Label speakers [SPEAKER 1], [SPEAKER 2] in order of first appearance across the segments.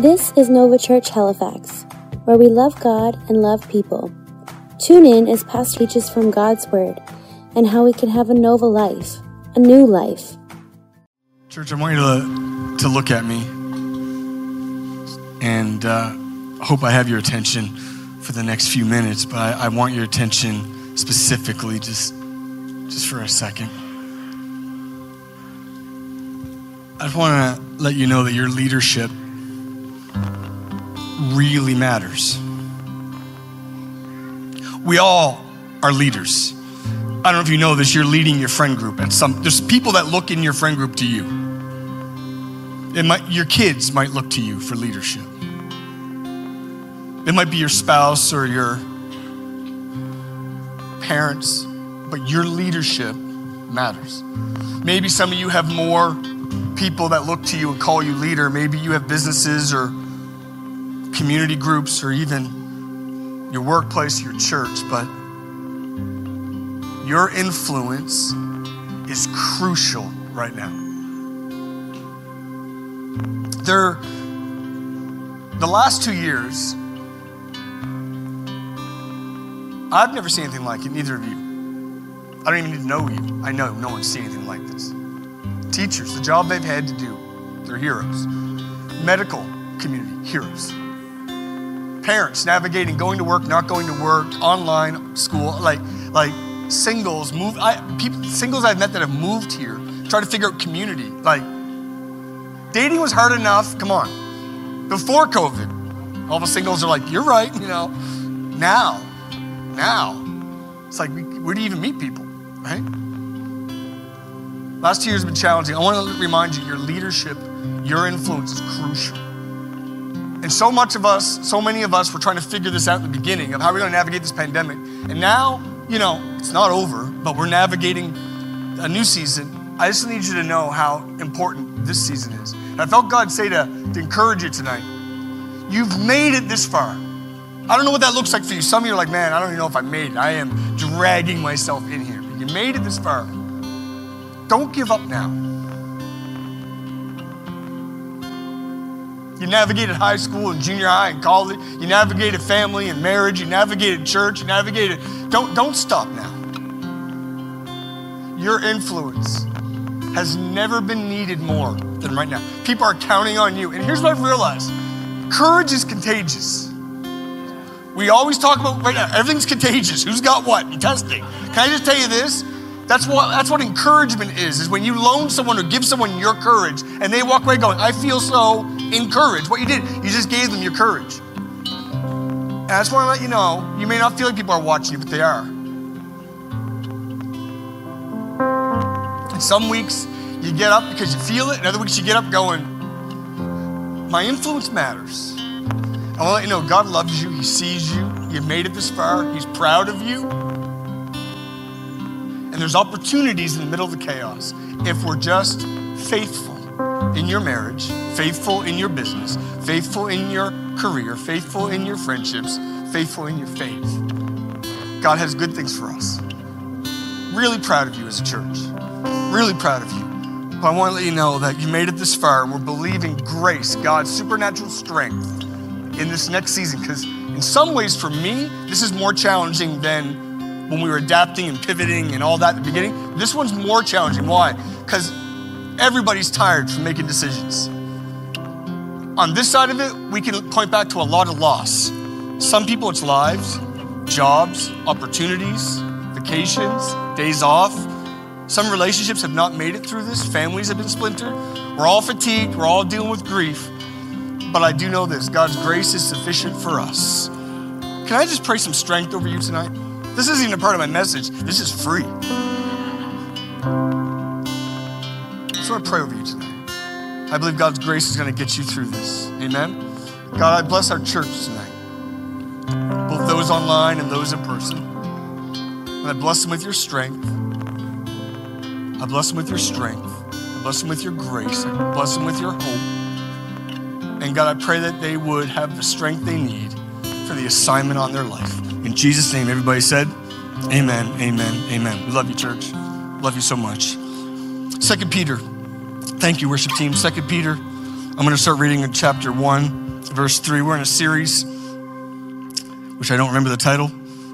[SPEAKER 1] This is Nova Church Halifax, where we love God and love people. Tune in as Pastor teaches from God's Word and how we can have a Nova life, a new life.
[SPEAKER 2] Church, I want you to, to look at me and uh, hope I have your attention for the next few minutes, but I, I want your attention specifically just, just for a second. I just want to let you know that your leadership really matters. We all are leaders. I don't know if you know this, you're leading your friend group. And some there's people that look in your friend group to you. It might, your kids might look to you for leadership. It might be your spouse or your parents, but your leadership matters. Maybe some of you have more people that look to you and call you leader. Maybe you have businesses or community groups or even your workplace, your church, but your influence is crucial right now. There, the last two years, I've never seen anything like it, neither of you. I don't even need to know you. I know no one's seen anything like this. Teachers, the job they've had to do, they're heroes. Medical community, heroes. Parents navigating going to work, not going to work, online, school, like like singles move. I, people, singles I've met that have moved here, try to figure out community. Like dating was hard enough. Come on, before COVID, all the singles are like, "You're right," you know. Now, now, it's like, where do you even meet people, right? Last two years have been challenging. I want to remind you your leadership, your influence is crucial. And so much of us, so many of us were trying to figure this out in the beginning of how we're going to navigate this pandemic. And now, you know, it's not over, but we're navigating a new season. I just need you to know how important this season is. And I felt God say to, to encourage you tonight. You've made it this far. I don't know what that looks like for you. Some of you are like, man, I don't even know if I made it. I am dragging myself in here. But You made it this far. Don't give up now. You navigated high school and junior high and college. You navigated family and marriage. You navigated church. You navigated. Don't, don't stop now. Your influence has never been needed more than right now. People are counting on you. And here's what I've realized courage is contagious. We always talk about right now, everything's contagious. Who's got what? You testing. Can I just tell you this? That's what, that's what encouragement is, is when you loan someone or give someone your courage and they walk away going, I feel so encouraged. What you did, you just gave them your courage. And I just want to let you know, you may not feel like people are watching you, but they are. And some weeks you get up because you feel it, and other weeks you get up going, my influence matters. I want to let you know God loves you, He sees you, you've made it this far, He's proud of you. And there's opportunities in the middle of the chaos if we're just faithful in your marriage, faithful in your business, faithful in your career, faithful in your friendships, faithful in your faith. God has good things for us. Really proud of you as a church. Really proud of you. But I want to let you know that you made it this far and we're believing grace, God's supernatural strength in this next season. Because in some ways, for me, this is more challenging than when we were adapting and pivoting and all that at the beginning. This one's more challenging. Why? Because everybody's tired from making decisions. On this side of it, we can point back to a lot of loss. Some people, it's lives, jobs, opportunities, vacations, days off. Some relationships have not made it through this. Families have been splintered. We're all fatigued. We're all dealing with grief. But I do know this God's grace is sufficient for us. Can I just pray some strength over you tonight? This isn't even a part of my message. This is free. So I pray over you tonight. I believe God's grace is going to get you through this. Amen. God, I bless our church tonight, both those online and those in person. And I bless them with your strength. I bless them with your strength. I bless them with your grace. I bless them with your hope. And God, I pray that they would have the strength they need for the assignment on their life. In Jesus' name, everybody said, Amen, amen, amen. We love you, church. Love you so much. Second Peter. Thank you, worship team. Second Peter. I'm going to start reading in chapter one. verse 3. We're in a series, which I don't remember the title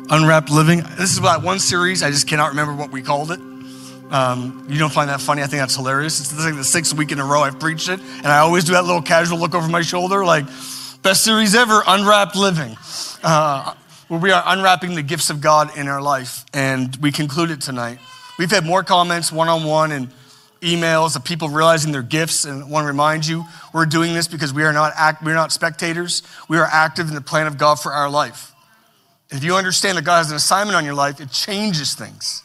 [SPEAKER 2] Unwrapped Living. This is about one series. I just cannot remember what we called it. Um, you don't find that funny? I think that's hilarious. It's like the sixth week in a row I've preached it, and I always do that little casual look over my shoulder, like, best series ever, Unwrapped Living. Uh, where we are unwrapping the gifts of God in our life, and we conclude it tonight. We've had more comments one on one and emails of people realizing their gifts, and I want to remind you we're doing this because we are not act, we're not spectators. We are active in the plan of God for our life. If you understand that God has an assignment on your life, it changes things.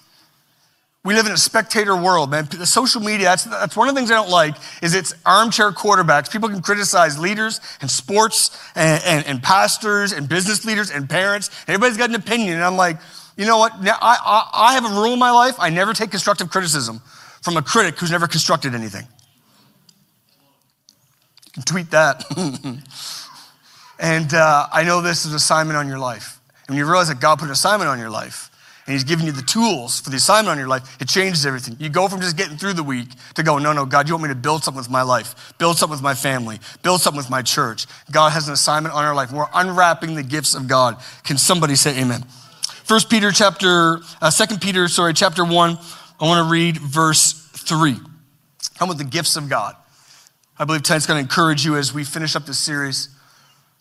[SPEAKER 2] We live in a spectator world, man. The social media, that's, that's one of the things I don't like, is it's armchair quarterbacks. People can criticize leaders and sports and, and, and pastors and business leaders and parents. Everybody's got an opinion. And I'm like, you know what? Now, I, I, I have a rule in my life. I never take constructive criticism from a critic who's never constructed anything. You can tweet that. and uh, I know this is an assignment on your life. And you realize that God put an assignment on your life, and he's giving you the tools for the assignment on your life, it changes everything. You go from just getting through the week to go, no, no, God, you want me to build something with my life, build something with my family, build something with my church. God has an assignment on our life. We're unwrapping the gifts of God. Can somebody say amen? First Peter chapter, uh, Second Peter, sorry, chapter one. I want to read verse three. Come with the gifts of God. I believe tonight's going to encourage you as we finish up this series.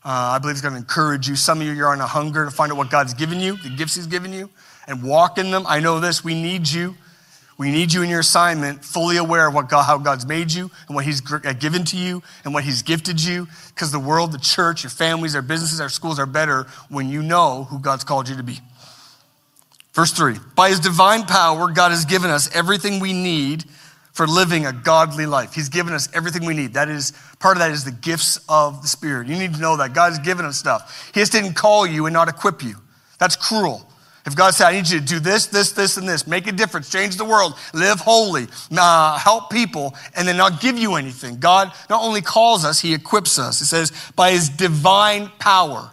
[SPEAKER 2] Uh, I believe it's going to encourage you. Some of you, you are on a hunger to find out what God's given you, the gifts He's given you and walk in them. I know this, we need you. We need you in your assignment, fully aware of what God, how God's made you and what He's given to you and what He's gifted you. Because the world, the church, your families, our businesses, our schools are better when you know who God's called you to be. Verse three By His divine power, God has given us everything we need for living a godly life. He's given us everything we need. That is part of that is the gifts of the Spirit. You need to know that God has given us stuff. He just didn't call you and not equip you. That's cruel. If God said, I need you to do this, this, this, and this, make a difference, change the world, live holy, uh, help people, and then not give you anything. God not only calls us, He equips us. It says, by His divine power.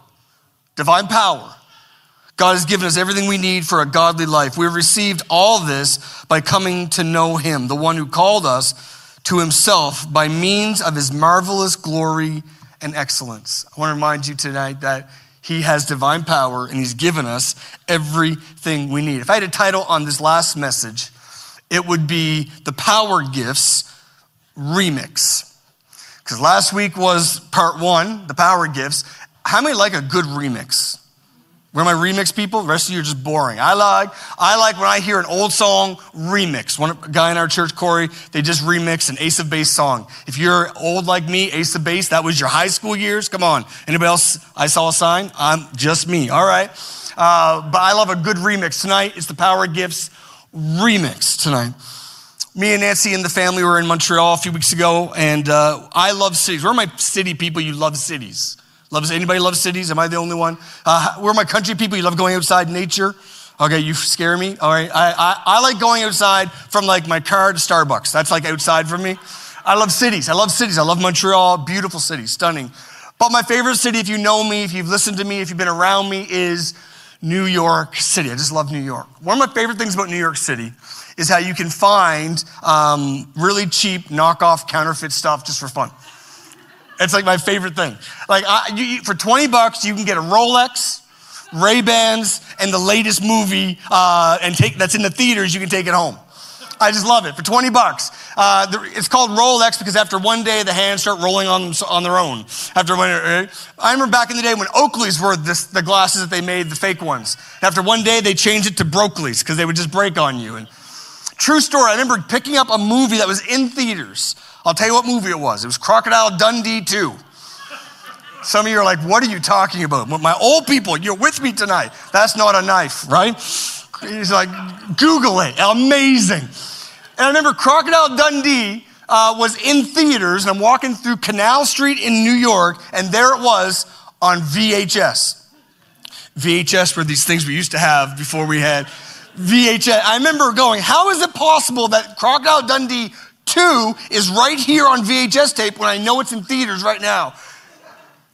[SPEAKER 2] Divine power. God has given us everything we need for a godly life. We've received all this by coming to know Him, the one who called us to Himself by means of His marvelous glory and excellence. I want to remind you tonight that he has divine power and He's given us everything we need. If I had a title on this last message, it would be The Power Gifts Remix. Because last week was part one, the power gifts. How many like a good remix? Where my remix people? The rest of you are just boring. I like, I like when I hear an old song remix. One guy in our church, Corey, they just remixed an Ace of Base song. If you're old like me, Ace of Base, that was your high school years. Come on. Anybody else? I saw a sign. I'm just me. All right. Uh, but I love a good remix tonight. It's the Power Gifts remix tonight. Me and Nancy and the family were in Montreal a few weeks ago, and uh, I love cities. Where are my city people? You love cities. Loves anybody love cities? Am I the only one? Uh, we're my country people. You love going outside nature. Okay, you scare me. All right, I, I, I like going outside from like my car to Starbucks. That's like outside for me. I love cities. I love cities. I love Montreal. Beautiful city, stunning. But my favorite city, if you know me, if you've listened to me, if you've been around me, is New York City. I just love New York. One of my favorite things about New York City is how you can find um, really cheap knockoff counterfeit stuff just for fun. It's like my favorite thing. Like I, you, for 20 bucks, you can get a Rolex, Ray Bans, and the latest movie, uh, and take that's in the theaters. You can take it home. I just love it for 20 bucks. Uh, it's called Rolex because after one day, the hands start rolling on, on their own. After one, uh, I remember back in the day when Oakley's were this, the glasses that they made, the fake ones. After one day, they changed it to Brokeley's because they would just break on you. And true story, I remember picking up a movie that was in theaters I'll tell you what movie it was. It was Crocodile Dundee 2. Some of you are like, what are you talking about? My old people, you're with me tonight. That's not a knife, right? He's like, Google it. Amazing. And I remember Crocodile Dundee uh, was in theaters, and I'm walking through Canal Street in New York, and there it was on VHS. VHS were these things we used to have before we had VHS. I remember going, how is it possible that Crocodile Dundee Two is right here on VHS tape when I know it's in theaters right now.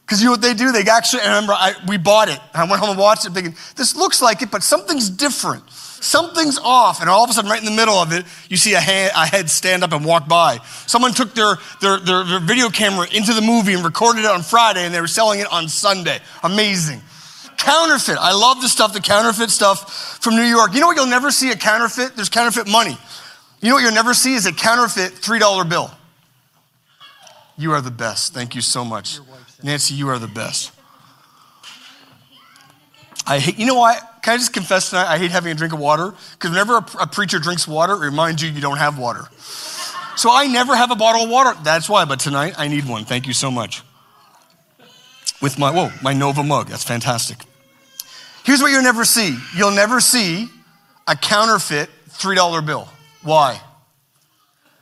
[SPEAKER 2] Because you know what they do? They actually, I remember I, we bought it. I went home and watched it thinking, this looks like it, but something's different. something's off. And all of a sudden, right in the middle of it, you see a, hand, a head stand up and walk by. Someone took their, their, their, their video camera into the movie and recorded it on Friday, and they were selling it on Sunday. Amazing. Counterfeit. I love the stuff, the counterfeit stuff from New York. You know what you'll never see a counterfeit? There's counterfeit money. You know what you'll never see is a counterfeit $3 bill. You are the best. Thank you so much. Nancy, you are the best. I hate, you know what? Can I just confess tonight? I hate having a drink of water because whenever a, a, preacher drinks water, it reminds you you don't have water. So I never have a bottle of water. That's why, but tonight I need one. Thank you so much. With my, whoa, my Nova mug. That's fantastic. Here's what you'll never see you'll never see a counterfeit $3 bill. Why?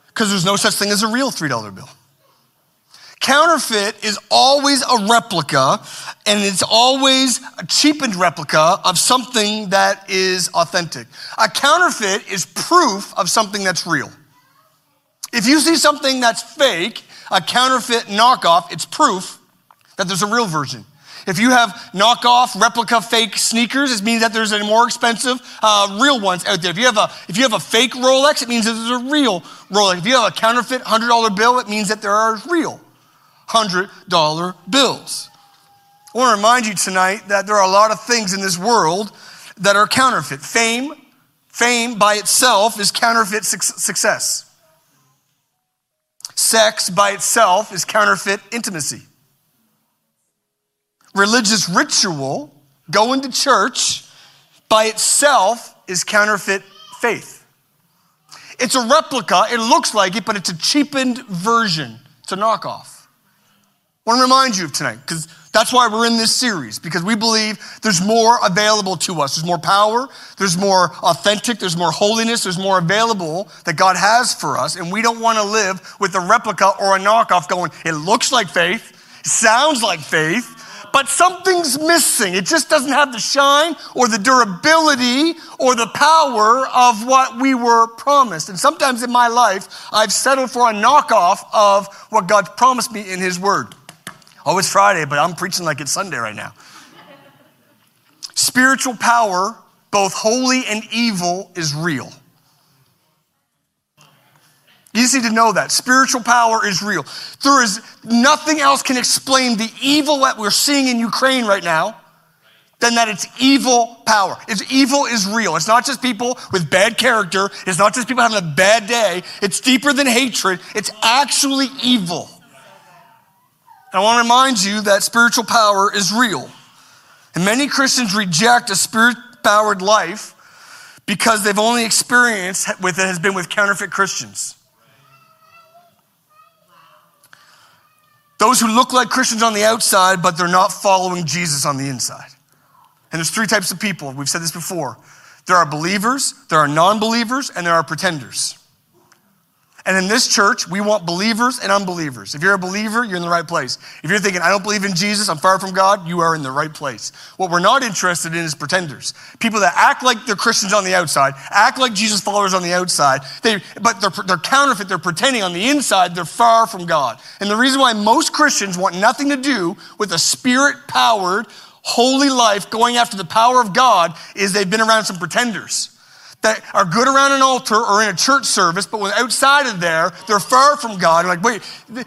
[SPEAKER 2] Because there's no such thing as a real $3 bill. Counterfeit is always a replica, and it's always a cheapened replica of something that is authentic. A counterfeit is proof of something that's real. If you see something that's fake, a counterfeit knockoff, it's proof that there's a real version. If you have knockoff, replica, fake sneakers, it means that there's a more expensive, uh, real ones out there. If you have a if you have a fake Rolex, it means that there's a real Rolex. If you have a counterfeit hundred dollar bill, it means that there are real hundred dollar bills. I want to remind you tonight that there are a lot of things in this world that are counterfeit. Fame, fame by itself is counterfeit success. Sex by itself is counterfeit intimacy religious ritual, going to church, by itself is counterfeit faith. It's a replica, it looks like it, but it's a cheapened version. It's a knockoff. I want to remind you of tonight, because that's why we're in this series, because we believe there's more available to us. There's more power, there's more authentic, there's more holiness, there's more available that God has for us, and we don't want to live with a replica or a knockoff going, it looks like faith, sounds like faith, but something's missing. It just doesn't have the shine or the durability or the power of what we were promised. And sometimes in my life, I've settled for a knockoff of what God promised me in His Word. Oh, it's Friday, but I'm preaching like it's Sunday right now. Spiritual power, both holy and evil, is real. You need to know that. Spiritual power is real. There is nothing else can explain the evil that we're seeing in Ukraine right now than that it's evil power. It's evil is real. It's not just people with bad character. It's not just people having a bad day. It's deeper than hatred. It's actually evil. And I want to remind you that spiritual power is real. And many Christians reject a spirit powered life because they've only experienced with it has been with counterfeit Christians. Those who look like Christians on the outside, but they're not following Jesus on the inside. And there's three types of people. We've said this before. There are believers, there are non believers, and there are pretenders. And in this church, we want believers and unbelievers. If you're a believer, you're in the right place. If you're thinking, I don't believe in Jesus, I'm far from God, you are in the right place. What we're not interested in is pretenders. People that act like they're Christians on the outside, act like Jesus followers on the outside, they, but they're, they're counterfeit, they're pretending on the inside, they're far from God. And the reason why most Christians want nothing to do with a spirit powered, holy life going after the power of God is they've been around some pretenders that are good around an altar or in a church service, but when outside of there, they're far from God. They're like, wait,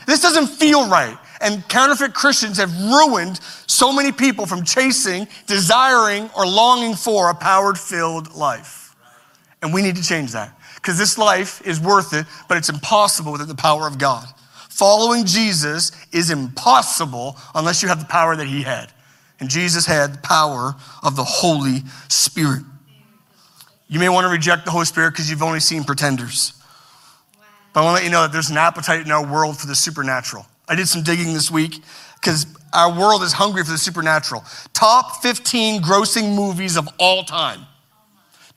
[SPEAKER 2] this doesn't feel right. And counterfeit Christians have ruined so many people from chasing, desiring, or longing for a power filled life. And we need to change that because this life is worth it, but it's impossible without the power of God. Following Jesus is impossible unless you have the power that he had. And Jesus had the power of the Holy Spirit. You may want to reject the Holy Spirit because you've only seen pretenders. But I want to let you know that there's an appetite in our world for the supernatural. I did some digging this week because our world is hungry for the supernatural. Top 15 grossing movies of all time.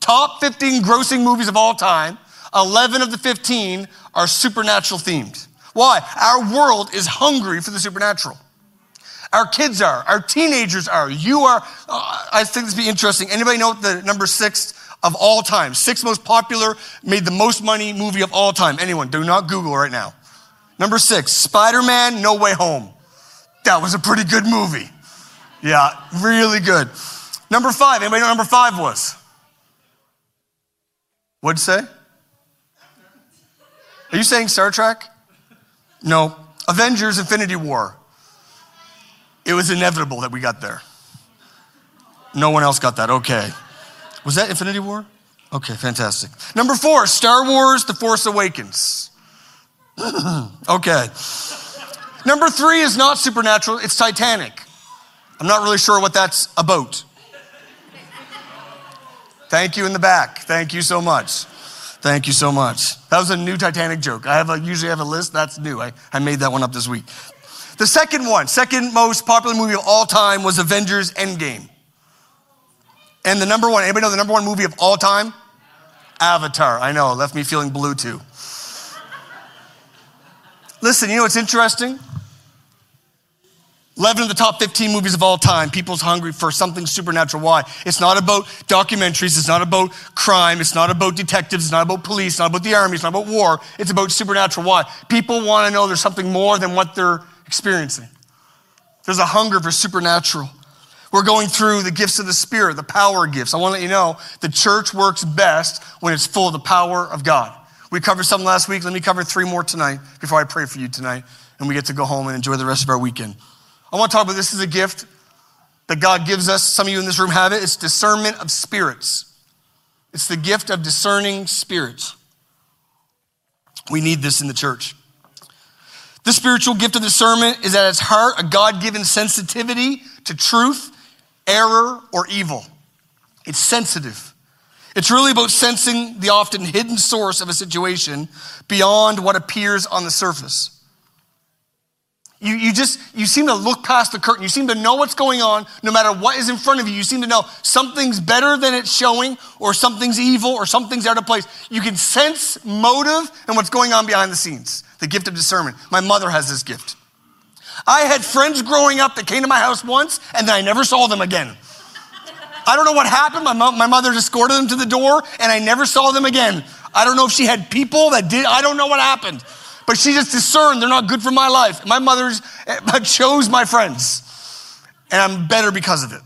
[SPEAKER 2] Top 15 grossing movies of all time. 11 of the 15 are supernatural themed. Why? Our world is hungry for the supernatural. Our kids are, our teenagers are, you are. Uh, I think this would be interesting. Anybody know what the number six of all time. Sixth most popular, made the most money movie of all time. Anyone, do not Google right now. Number six, Spider Man No Way Home. That was a pretty good movie. Yeah, really good. Number five, anybody know number five was? What'd it say? Are you saying Star Trek? No. Avengers Infinity War. It was inevitable that we got there. No one else got that. Okay. Was that Infinity War? Okay, fantastic. Number four, Star Wars The Force Awakens. okay. Number three is not supernatural, it's Titanic. I'm not really sure what that's about. Thank you in the back. Thank you so much. Thank you so much. That was a new Titanic joke. I have a, usually have a list. That's new. I, I made that one up this week. The second one, second most popular movie of all time was Avengers Endgame. And the number one, anybody know the number one movie of all time? Avatar. I know, left me feeling blue too. Listen, you know what's interesting? 11 of the top 15 movies of all time. People's hungry for something supernatural. Why? It's not about documentaries. It's not about crime. It's not about detectives. It's not about police. It's not about the army. It's not about war. It's about supernatural. Why? People want to know there's something more than what they're experiencing. There's a hunger for supernatural. We're going through the gifts of the Spirit, the power gifts. I want to let you know the church works best when it's full of the power of God. We covered some last week. Let me cover three more tonight before I pray for you tonight, and we get to go home and enjoy the rest of our weekend. I want to talk about this is a gift that God gives us. Some of you in this room have it. It's discernment of spirits. It's the gift of discerning spirits. We need this in the church. The spiritual gift of discernment is at its heart a God given sensitivity to truth, error, or evil. It's sensitive. It's really about sensing the often hidden source of a situation beyond what appears on the surface. You, you just, you seem to look past the curtain. You seem to know what's going on no matter what is in front of you. You seem to know something's better than it's showing, or something's evil, or something's out of place. You can sense motive and what's going on behind the scenes. The gift of discernment. My mother has this gift. I had friends growing up that came to my house once, and then I never saw them again. I don't know what happened. My, my mother escorted them to the door, and I never saw them again. I don't know if she had people that did, I don't know what happened but she just discerned they're not good for my life. My mother's chose my friends, and I'm better because of it.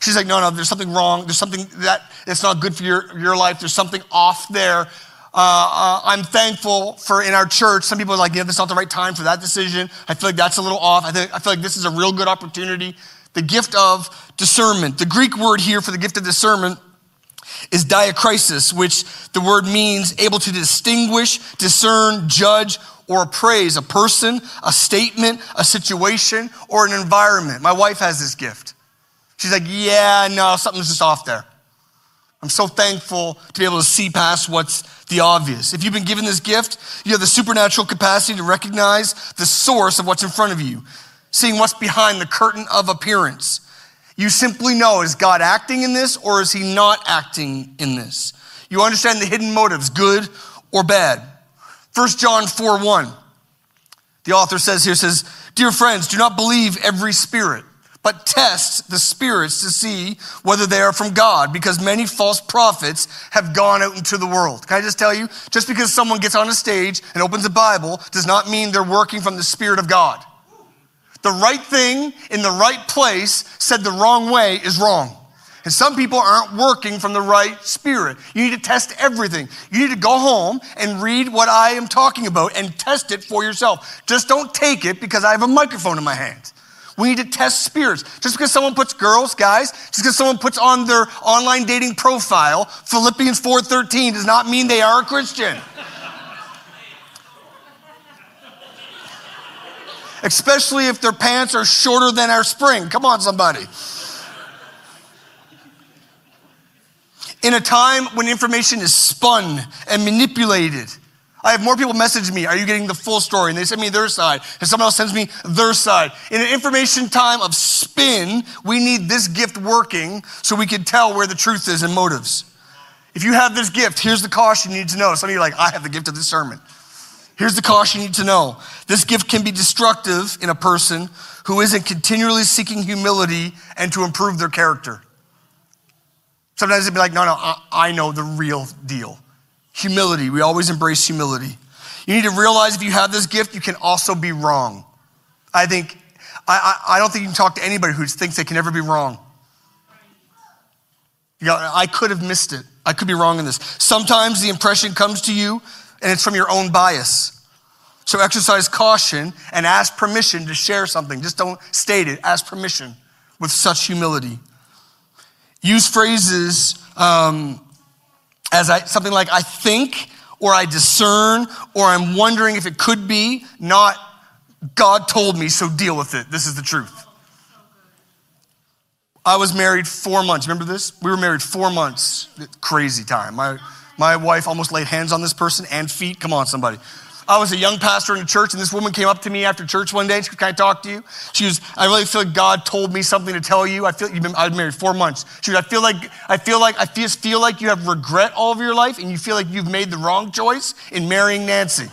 [SPEAKER 2] She's like, no, no, there's something wrong. There's something that it's not good for your, your life. There's something off there. Uh, uh, I'm thankful for in our church. Some people are like, yeah, this is not the right time for that decision. I feel like that's a little off. I, think, I feel like this is a real good opportunity. The gift of discernment. The Greek word here for the gift of discernment is diakrisis, which the word means able to distinguish, discern, judge, or appraise a person, a statement, a situation, or an environment. My wife has this gift. She's like, yeah, no, something's just off there. I'm so thankful to be able to see past what's the obvious. If you've been given this gift, you have the supernatural capacity to recognize the source of what's in front of you, seeing what's behind the curtain of appearance. You simply know is God acting in this or is he not acting in this? You understand the hidden motives, good or bad. 1 John 4 1. The author says here, says, Dear friends, do not believe every spirit, but test the spirits to see whether they are from God, because many false prophets have gone out into the world. Can I just tell you, just because someone gets on a stage and opens a Bible does not mean they're working from the Spirit of God. The right thing in the right place said the wrong way is wrong. And some people aren't working from the right spirit. You need to test everything. You need to go home and read what I am talking about and test it for yourself. Just don't take it because I have a microphone in my hand. We need to test spirits. Just because someone puts girls, guys, just because someone puts on their online dating profile Philippians 4:13 does not mean they are a Christian. Especially if their pants are shorter than our spring. Come on, somebody. in a time when information is spun and manipulated. I have more people message me, Are you getting the full story? And they send me their side, and someone else sends me their side. In an information time of spin, we need this gift working so we can tell where the truth is and motives. If you have this gift, here's the caution you need to know. Some of you are like, I have the gift of discernment. Here's the caution you need to know this gift can be destructive in a person who isn't continually seeking humility and to improve their character. Sometimes it'd be like, no, no, I know the real deal. Humility. We always embrace humility. You need to realize if you have this gift, you can also be wrong. I think, I, I, I don't think you can talk to anybody who thinks they can never be wrong. I could have missed it. I could be wrong in this. Sometimes the impression comes to you and it's from your own bias. So exercise caution and ask permission to share something. Just don't state it. Ask permission with such humility. Use phrases um, as I, something like I think, or I discern, or I'm wondering if it could be, not God told me, so deal with it. This is the truth. I was married four months. Remember this? We were married four months. Crazy time. My, my wife almost laid hands on this person and feet. Come on, somebody. I was a young pastor in a church, and this woman came up to me after church one day. And she Can I talk to you? She was, I really feel like God told me something to tell you. I feel you've been, I've been married four months. She was, I feel like, I feel like, I just feel like you have regret all of your life, and you feel like you've made the wrong choice in marrying Nancy.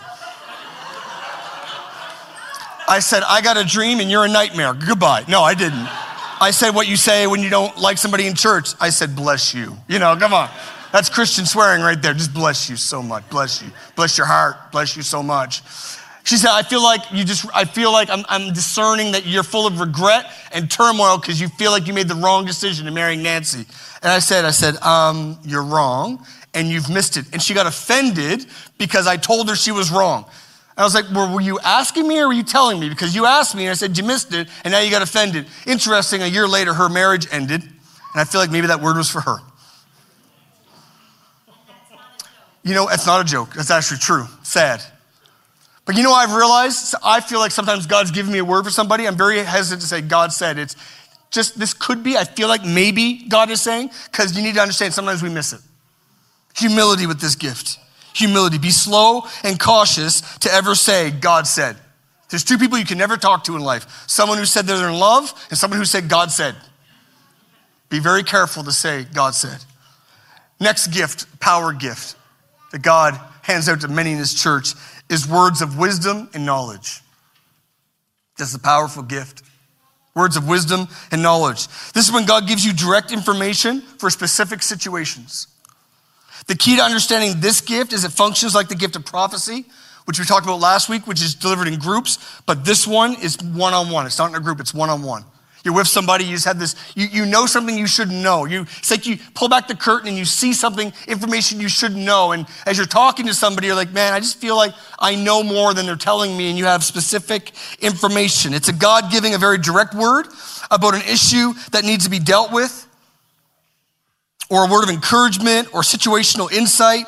[SPEAKER 2] I said, I got a dream and you're a nightmare. Goodbye. No, I didn't. I said what you say when you don't like somebody in church. I said, bless you. You know, come on. That's Christian swearing right there. Just bless you so much. Bless you. Bless your heart. Bless you so much. She said, I feel like you just, I feel like I'm, I'm discerning that you're full of regret and turmoil because you feel like you made the wrong decision in marrying Nancy. And I said, I said, um, you're wrong and you've missed it. And she got offended because I told her she was wrong. I was like, well, were you asking me or were you telling me? Because you asked me and I said, you missed it and now you got offended. Interesting, a year later, her marriage ended. And I feel like maybe that word was for her. You know, it's not a joke. That's actually true. Sad. But you know I've realized? I feel like sometimes God's giving me a word for somebody. I'm very hesitant to say God said. It's just, this could be. I feel like maybe God is saying, because you need to understand sometimes we miss it. Humility with this gift. Humility. Be slow and cautious to ever say, God said. There's two people you can never talk to in life someone who said they're in love and someone who said, God said. Be very careful to say, God said. Next gift, power gift that God hands out to many in his church is words of wisdom and knowledge. That's a powerful gift. Words of wisdom and knowledge. This is when God gives you direct information for specific situations. The key to understanding this gift is it functions like the gift of prophecy, which we talked about last week, which is delivered in groups, but this one is one on one. It's not in a group, it's one on one. You're with somebody, you just had this, you, you know something you shouldn't know. You, it's like you pull back the curtain and you see something, information you shouldn't know. And as you're talking to somebody, you're like, man, I just feel like I know more than they're telling me, and you have specific information. It's a God giving a very direct word about an issue that needs to be dealt with, or a word of encouragement or situational insight.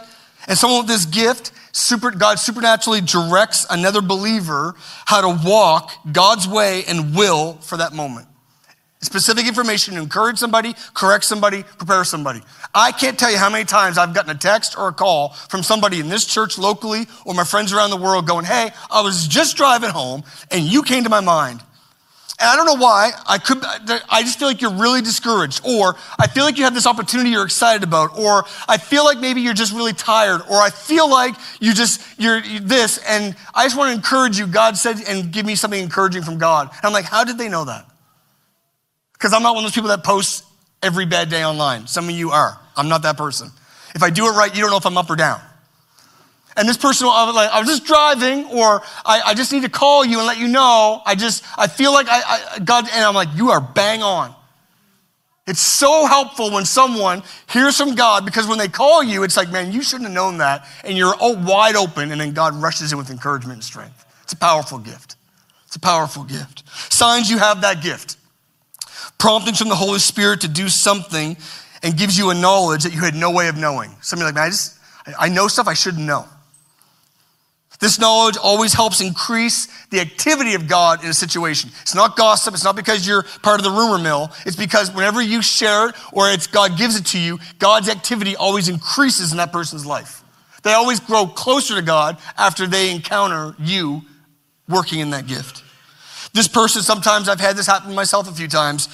[SPEAKER 2] And someone with this gift, super, God supernaturally directs another believer how to walk God's way and will for that moment. Specific information to encourage somebody, correct somebody, prepare somebody. I can't tell you how many times I've gotten a text or a call from somebody in this church locally or my friends around the world going, Hey, I was just driving home and you came to my mind. And I don't know why. I could, I just feel like you're really discouraged, or I feel like you have this opportunity you're excited about, or I feel like maybe you're just really tired, or I feel like you just, you're this, and I just want to encourage you. God said, and give me something encouraging from God. And I'm like, how did they know that? Because I'm not one of those people that posts every bad day online. Some of you are. I'm not that person. If I do it right, you don't know if I'm up or down. And this person, I was like, I was just driving, or I, I, just need to call you and let you know. I just, I feel like I, I, God, and I'm like, you are bang on. It's so helpful when someone hears from God because when they call you, it's like, man, you shouldn't have known that. And you're wide open, and then God rushes in with encouragement and strength. It's a powerful gift. It's a powerful gift. Signs you have that gift promptings from the Holy Spirit to do something and gives you a knowledge that you had no way of knowing. Somebody like, man, I just, I know stuff I shouldn't know. This knowledge always helps increase the activity of God in a situation. It's not gossip. It's not because you're part of the rumor mill. It's because whenever you share it or it's God gives it to you, God's activity always increases in that person's life. They always grow closer to God after they encounter you working in that gift. This person, sometimes I've had this happen to myself a few times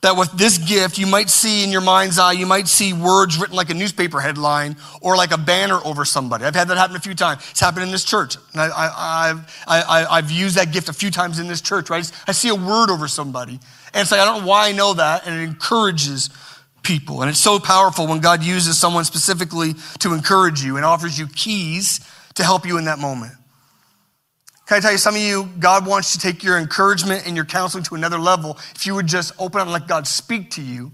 [SPEAKER 2] that with this gift, you might see in your mind's eye, you might see words written like a newspaper headline or like a banner over somebody. I've had that happen a few times. It's happened in this church. And I, have used that gift a few times in this church, right? I see a word over somebody. And it's like, I don't know why I know that. And it encourages people. And it's so powerful when God uses someone specifically to encourage you and offers you keys to help you in that moment. Can I tell you, some of you, God wants to take your encouragement and your counseling to another level. If you would just open up and let God speak to you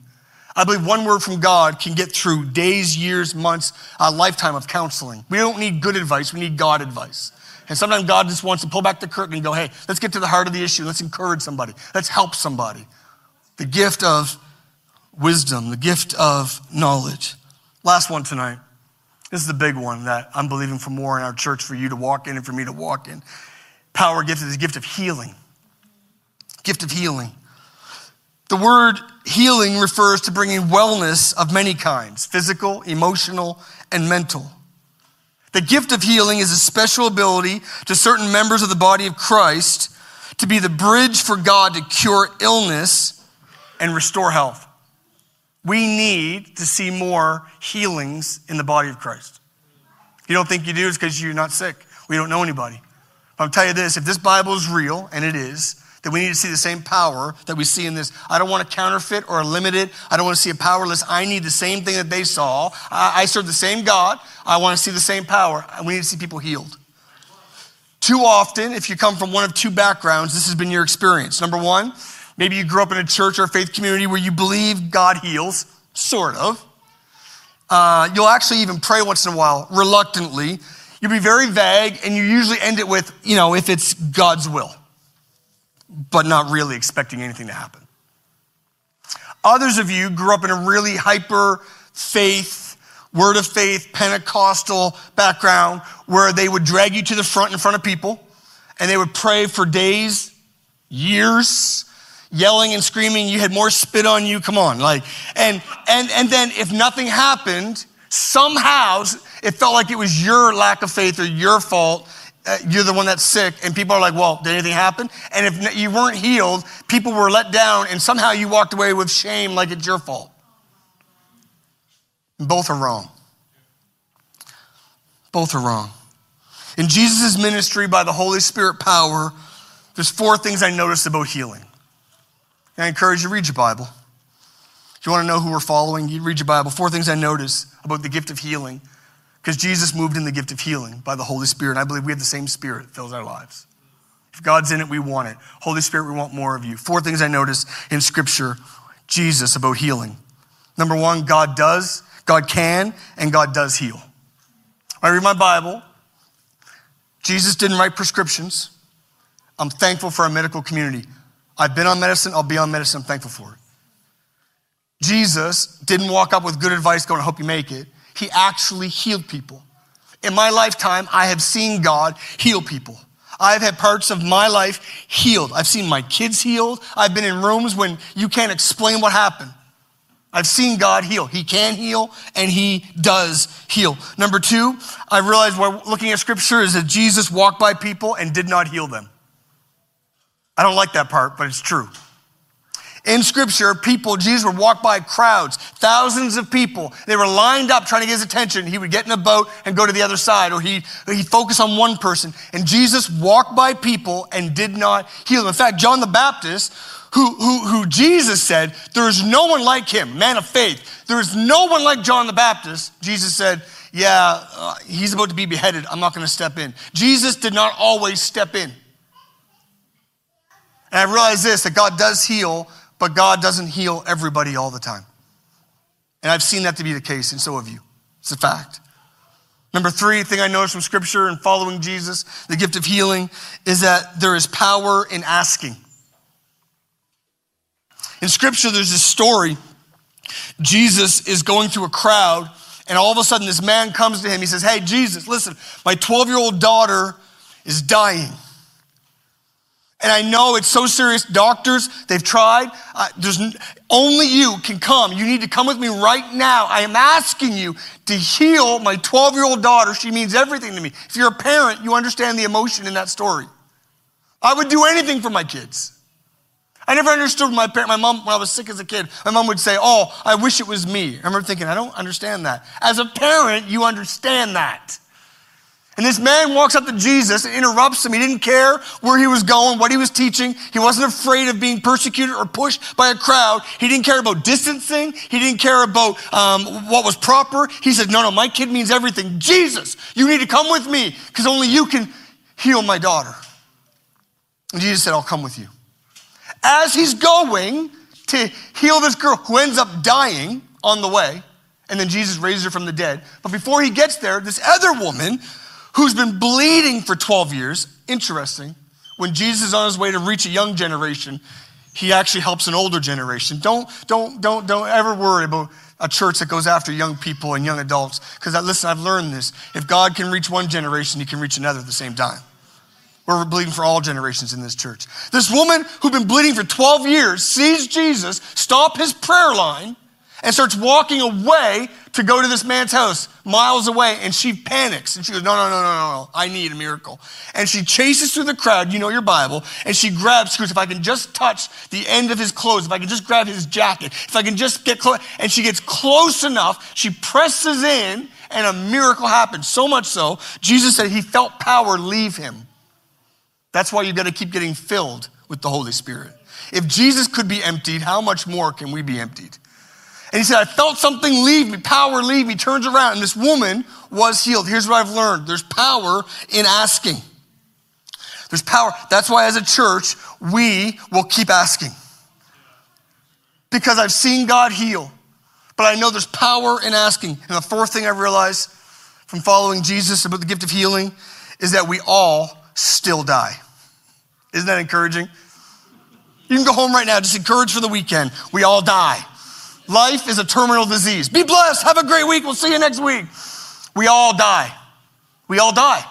[SPEAKER 2] I believe one word from God can get through days, years, months, a lifetime of counseling. We don't need good advice, we need God advice. And sometimes God just wants to pull back the curtain and go, hey, let's get to the heart of the issue. Let's encourage somebody. Let's help somebody. The gift of wisdom, the gift of knowledge. Last one tonight. This is the big one that I'm believing for more in our church for you to walk in and for me to walk in. Power gift is the gift of healing. Gift of healing. The word healing refers to bringing wellness of many kinds physical, emotional, and mental. The gift of healing is a special ability to certain members of the body of Christ to be the bridge for God to cure illness and restore health. We need to see more healings in the body of Christ. If you don't think you do, it's because you're not sick. We don't know anybody. I'll tell you this if this Bible is real, and it is, then we need to see the same power that we see in this. I don't want to counterfeit or limit it. I don't want to see a powerless. I need the same thing that they saw. I, I serve the same God. I want to see the same power. We need to see people healed. Too often, if you come from one of two backgrounds, this has been your experience. Number one, maybe you grew up in a church or a faith community where you believe God heals, sort of. Uh, you'll actually even pray once in a while, reluctantly. You'll be very vague, and you usually end it with, you know, if it's God's will but not really expecting anything to happen. Others of you grew up in a really hyper faith, word of faith, Pentecostal background where they would drag you to the front in front of people and they would pray for days, years, yelling and screaming. You had more spit on you. Come on. Like, and, and, and then if nothing happened, somehow it felt like it was your lack of faith or your fault uh, you're the one that's sick, and people are like, well, did anything happen? And if you weren't healed, people were let down, and somehow you walked away with shame like it's your fault. Both are wrong. Both are wrong. In Jesus' ministry by the Holy Spirit power, there's four things I noticed about healing. And I encourage you to read your Bible. If you want to know who we're following, you read your Bible. Four things I noticed about the gift of healing because Jesus moved in the gift of healing by the Holy Spirit. And I believe we have the same spirit that fills our lives. If God's in it, we want it. Holy Spirit, we want more of you. Four things I noticed in Scripture, Jesus, about healing. Number one, God does, God can, and God does heal. I read my Bible. Jesus didn't write prescriptions. I'm thankful for our medical community. I've been on medicine, I'll be on medicine, I'm thankful for it. Jesus didn't walk up with good advice going, I hope you make it. He actually healed people. In my lifetime, I have seen God heal people. I've had parts of my life healed. I've seen my kids healed. I've been in rooms when you can't explain what happened. I've seen God heal. He can heal and he does heal. Number two, I realized while looking at scripture is that Jesus walked by people and did not heal them. I don't like that part, but it's true. In scripture, people, Jesus would walk by crowds, thousands of people. They were lined up trying to get his attention. He would get in a boat and go to the other side, or he'd, he'd focus on one person. And Jesus walked by people and did not heal them. In fact, John the Baptist, who, who, who Jesus said, there is no one like him, man of faith. There is no one like John the Baptist. Jesus said, yeah, uh, he's about to be beheaded. I'm not going to step in. Jesus did not always step in. And I realize this, that God does heal but God doesn't heal everybody all the time. And I've seen that to be the case, and so have you. It's a fact. Number three thing I noticed from scripture and following Jesus, the gift of healing, is that there is power in asking. In scripture, there's this story. Jesus is going through a crowd, and all of a sudden, this man comes to him. He says, Hey, Jesus, listen, my 12 year old daughter is dying. And I know it's so serious. Doctors, they've tried. Uh, there's only you can come. You need to come with me right now. I am asking you to heal my 12 year old daughter. She means everything to me. If you're a parent, you understand the emotion in that story. I would do anything for my kids. I never understood my parent, my mom, when I was sick as a kid, my mom would say, Oh, I wish it was me. I remember thinking, I don't understand that. As a parent, you understand that. And this man walks up to Jesus and interrupts him. He didn't care where he was going, what he was teaching. He wasn't afraid of being persecuted or pushed by a crowd. He didn't care about distancing. He didn't care about um, what was proper. He said, No, no, my kid means everything. Jesus, you need to come with me because only you can heal my daughter. And Jesus said, I'll come with you. As he's going to heal this girl who ends up dying on the way. And then Jesus raises her from the dead. But before he gets there, this other woman who's been bleeding for 12 years, interesting, when Jesus is on his way to reach a young generation, he actually helps an older generation. Don't, don't, don't, don't ever worry about a church that goes after young people and young adults. Because listen, I've learned this. If God can reach one generation, he can reach another at the same time. We're bleeding for all generations in this church. This woman who'd been bleeding for 12 years sees Jesus stop his prayer line and starts walking away to go to this man's house miles away. And she panics and she goes, No, no, no, no, no, no, I need a miracle. And she chases through the crowd, you know your Bible, and she grabs, she goes, If I can just touch the end of his clothes, if I can just grab his jacket, if I can just get close. And she gets close enough, she presses in, and a miracle happens. So much so, Jesus said he felt power leave him. That's why you've got to keep getting filled with the Holy Spirit. If Jesus could be emptied, how much more can we be emptied? And he said, I felt something leave me, power leave me, turns around, and this woman was healed. Here's what I've learned there's power in asking. There's power. That's why, as a church, we will keep asking. Because I've seen God heal, but I know there's power in asking. And the fourth thing I realized from following Jesus about the gift of healing is that we all still die. Isn't that encouraging? You can go home right now, just encourage for the weekend. We all die. Life is a terminal disease. Be blessed. Have a great week. We'll see you next week. We all die. We all die.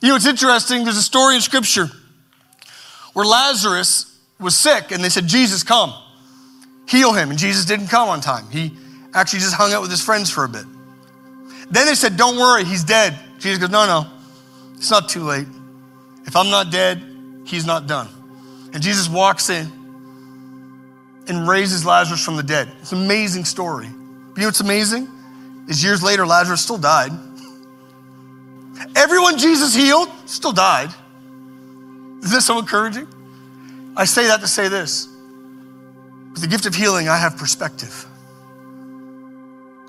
[SPEAKER 2] You know, it's interesting. There's a story in Scripture where Lazarus was sick and they said, Jesus, come, heal him. And Jesus didn't come on time. He actually just hung out with his friends for a bit. Then they said, Don't worry, he's dead. Jesus goes, No, no, it's not too late. If I'm not dead, he's not done. And Jesus walks in and raises Lazarus from the dead. It's an amazing story. But you know what's amazing? Is years later, Lazarus still died. Everyone Jesus healed still died. Is this so encouraging? I say that to say this. With the gift of healing, I have perspective.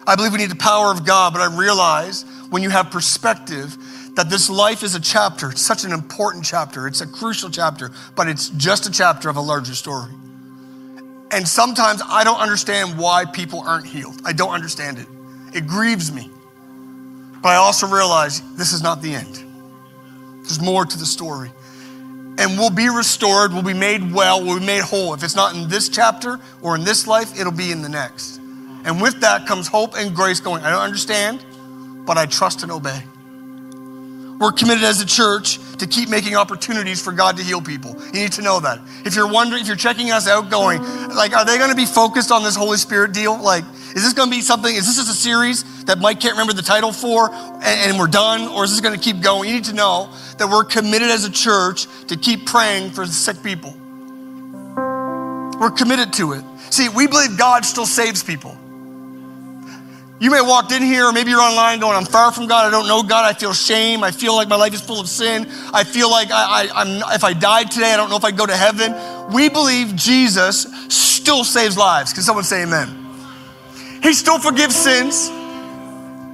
[SPEAKER 2] I believe we need the power of God, but I realize when you have perspective, that this life is a chapter. It's such an important chapter. It's a crucial chapter, but it's just a chapter of a larger story. And sometimes I don't understand why people aren't healed. I don't understand it. It grieves me. But I also realize this is not the end. There's more to the story. And we'll be restored, we'll be made well, we'll be made whole. If it's not in this chapter or in this life, it'll be in the next. And with that comes hope and grace going, I don't understand, but I trust and obey. We're committed as a church to keep making opportunities for God to heal people. You need to know that. If you're wondering, if you're checking us out, going, like, are they going to be focused on this Holy Spirit deal? Like, is this going to be something? Is this just a series that Mike can't remember the title for and, and we're done? Or is this going to keep going? You need to know that we're committed as a church to keep praying for sick people. We're committed to it. See, we believe God still saves people. You may have walked in here, or maybe you're online going, I'm far from God. I don't know God. I feel shame. I feel like my life is full of sin. I feel like I, I, if I died today, I don't know if I'd go to heaven. We believe Jesus still saves lives. Can someone say amen? He still forgives sins.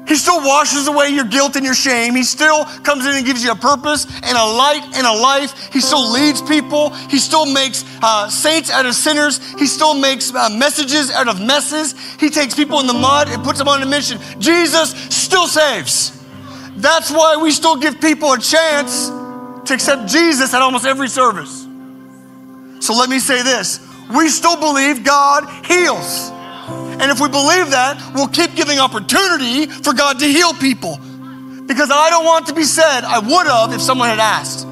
[SPEAKER 2] He still washes away your guilt and your shame. He still comes in and gives you a purpose and a light and a life. He still leads people. He still makes uh, saints out of sinners. He still makes uh, messages out of messes. He takes people in the mud and puts them on a mission. Jesus still saves. That's why we still give people a chance to accept Jesus at almost every service. So let me say this we still believe God heals. And if we believe that, we'll keep giving opportunity for God to heal people. Because I don't want to be said, I would have if someone had asked.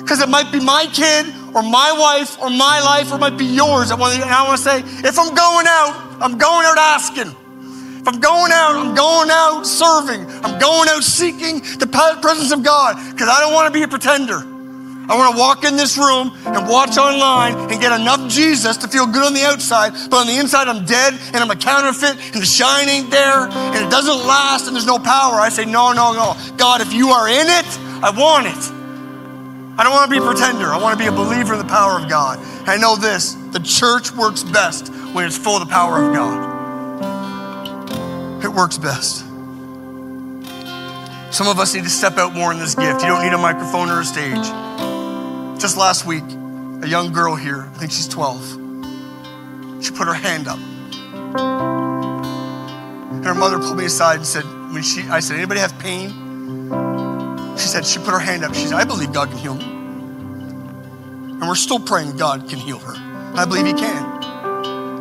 [SPEAKER 2] Because it might be my kid or my wife or my life or it might be yours. And I want to say, if I'm going out, I'm going out asking. If I'm going out, I'm going out serving. I'm going out seeking the presence of God because I don't want to be a pretender. I want to walk in this room and watch online and get enough Jesus to feel good on the outside, but on the inside I'm dead and I'm a counterfeit and the shine ain't there and it doesn't last and there's no power. I say, no, no, no. God, if you are in it, I want it. I don't want to be a pretender. I want to be a believer in the power of God. And I know this the church works best when it's full of the power of God. It works best. Some of us need to step out more in this gift. You don't need a microphone or a stage. Just last week, a young girl here, I think she's 12. She put her hand up. And her mother pulled me aside and said, when she, I said, anybody have pain? She said, she put her hand up. She said, I believe God can heal me. And we're still praying God can heal her. I believe He can.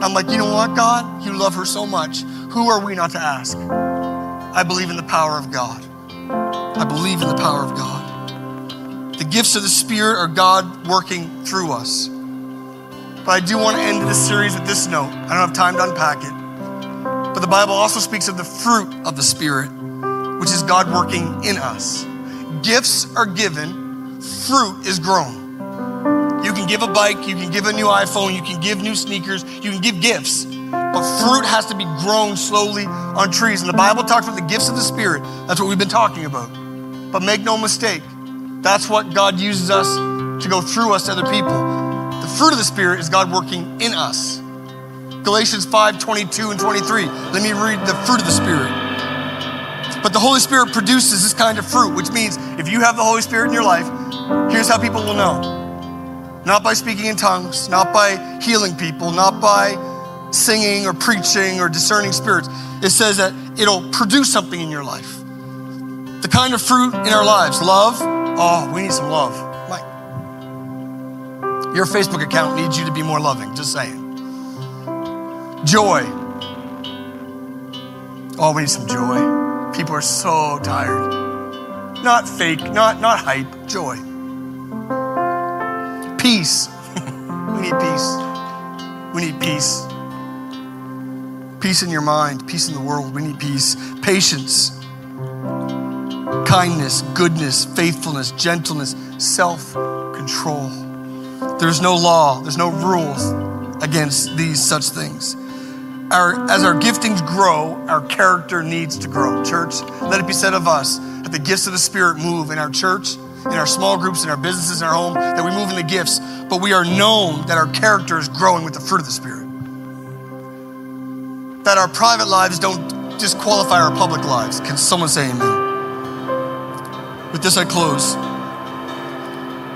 [SPEAKER 2] I'm like, you know what, God? You love her so much. Who are we not to ask? I believe in the power of God. I believe in the power of God. The gifts of the Spirit are God working through us. But I do want to end this series with this note. I don't have time to unpack it. But the Bible also speaks of the fruit of the Spirit, which is God working in us. Gifts are given, fruit is grown. You can give a bike, you can give a new iPhone, you can give new sneakers, you can give gifts. But fruit has to be grown slowly on trees. And the Bible talks about the gifts of the Spirit. That's what we've been talking about. But make no mistake, that's what God uses us to go through us to other people. The fruit of the Spirit is God working in us. Galatians 5 22 and 23. Let me read the fruit of the Spirit. But the Holy Spirit produces this kind of fruit, which means if you have the Holy Spirit in your life, here's how people will know. Not by speaking in tongues, not by healing people, not by singing or preaching or discerning spirits. It says that it'll produce something in your life. The kind of fruit in our lives love, Oh, we need some love. Like, your Facebook account needs you to be more loving, just saying. Joy. Oh, we need some joy. People are so tired. Not fake, not, not hype, joy. Peace. we need peace. We need peace. Peace in your mind, peace in the world. We need peace. Patience kindness, goodness, faithfulness, gentleness, self control. There's no law, there's no rules against these such things. Our, as our giftings grow, our character needs to grow. Church, let it be said of us that the gifts of the Spirit move in our church, in our small groups, in our businesses, in our home, that we move in the gifts, but we are known that our character is growing with the fruit of the Spirit. That our private lives don't disqualify our public lives. Can someone say amen? This, I close.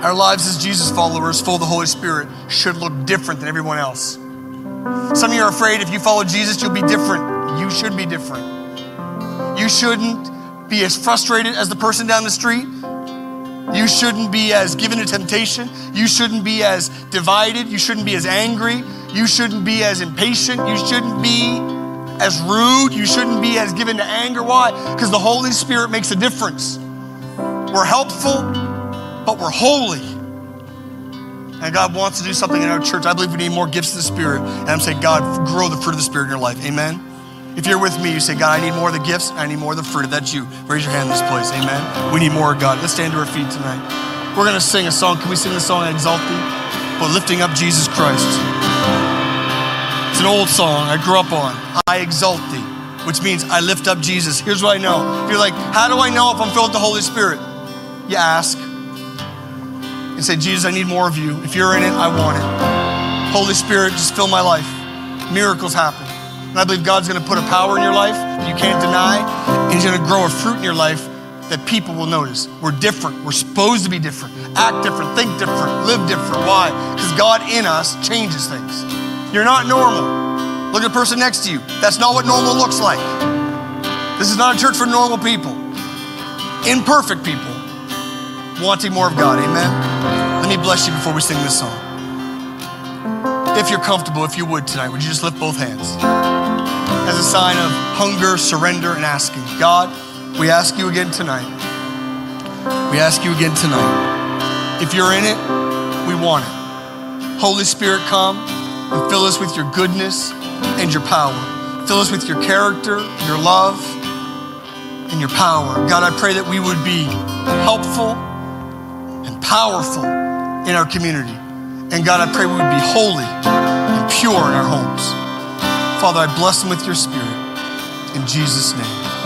[SPEAKER 2] Our lives as Jesus followers, full of the Holy Spirit, should look different than everyone else. Some of you are afraid if you follow Jesus, you'll be different. You should be different. You shouldn't be as frustrated as the person down the street. You shouldn't be as given to temptation. You shouldn't be as divided. You shouldn't be as angry. You shouldn't be as impatient. You shouldn't be as rude. You shouldn't be as given to anger. Why? Because the Holy Spirit makes a difference. We're helpful, but we're holy. And God wants to do something in our church. I believe we need more gifts of the Spirit. And I'm saying, God, grow the fruit of the Spirit in your life. Amen. If you're with me, you say, God, I need more of the gifts. I need more of the fruit. That's you, raise your hand in this place. Amen. We need more of God. Let's stand to our feet tonight. We're going to sing a song. Can we sing the song, Exalt Thee? But lifting up Jesus Christ. It's an old song I grew up on. I exalt thee, which means I lift up Jesus. Here's what I know. If you're like, how do I know if I'm filled with the Holy Spirit? You ask and say, Jesus, I need more of you. If you're in it, I want it. Holy Spirit, just fill my life. Miracles happen. And I believe God's gonna put a power in your life that you can't deny, and He's gonna grow a fruit in your life that people will notice. We're different. We're supposed to be different, act different, think different, live different. Why? Because God in us changes things. You're not normal. Look at the person next to you. That's not what normal looks like. This is not a church for normal people, imperfect people wanting more of God. Amen. Let me bless you before we sing this song. If you're comfortable, if you would tonight, would you just lift both hands as a sign of hunger, surrender, and asking? God, we ask you again tonight. We ask you again tonight. If you're in it, we want it. Holy Spirit, come and fill us with your goodness and your power. Fill us with your character, your love, and your power. God, I pray that we would be helpful powerful in our community. And God, I pray we would be holy and pure in our homes. Father, I bless them with your spirit. In Jesus' name.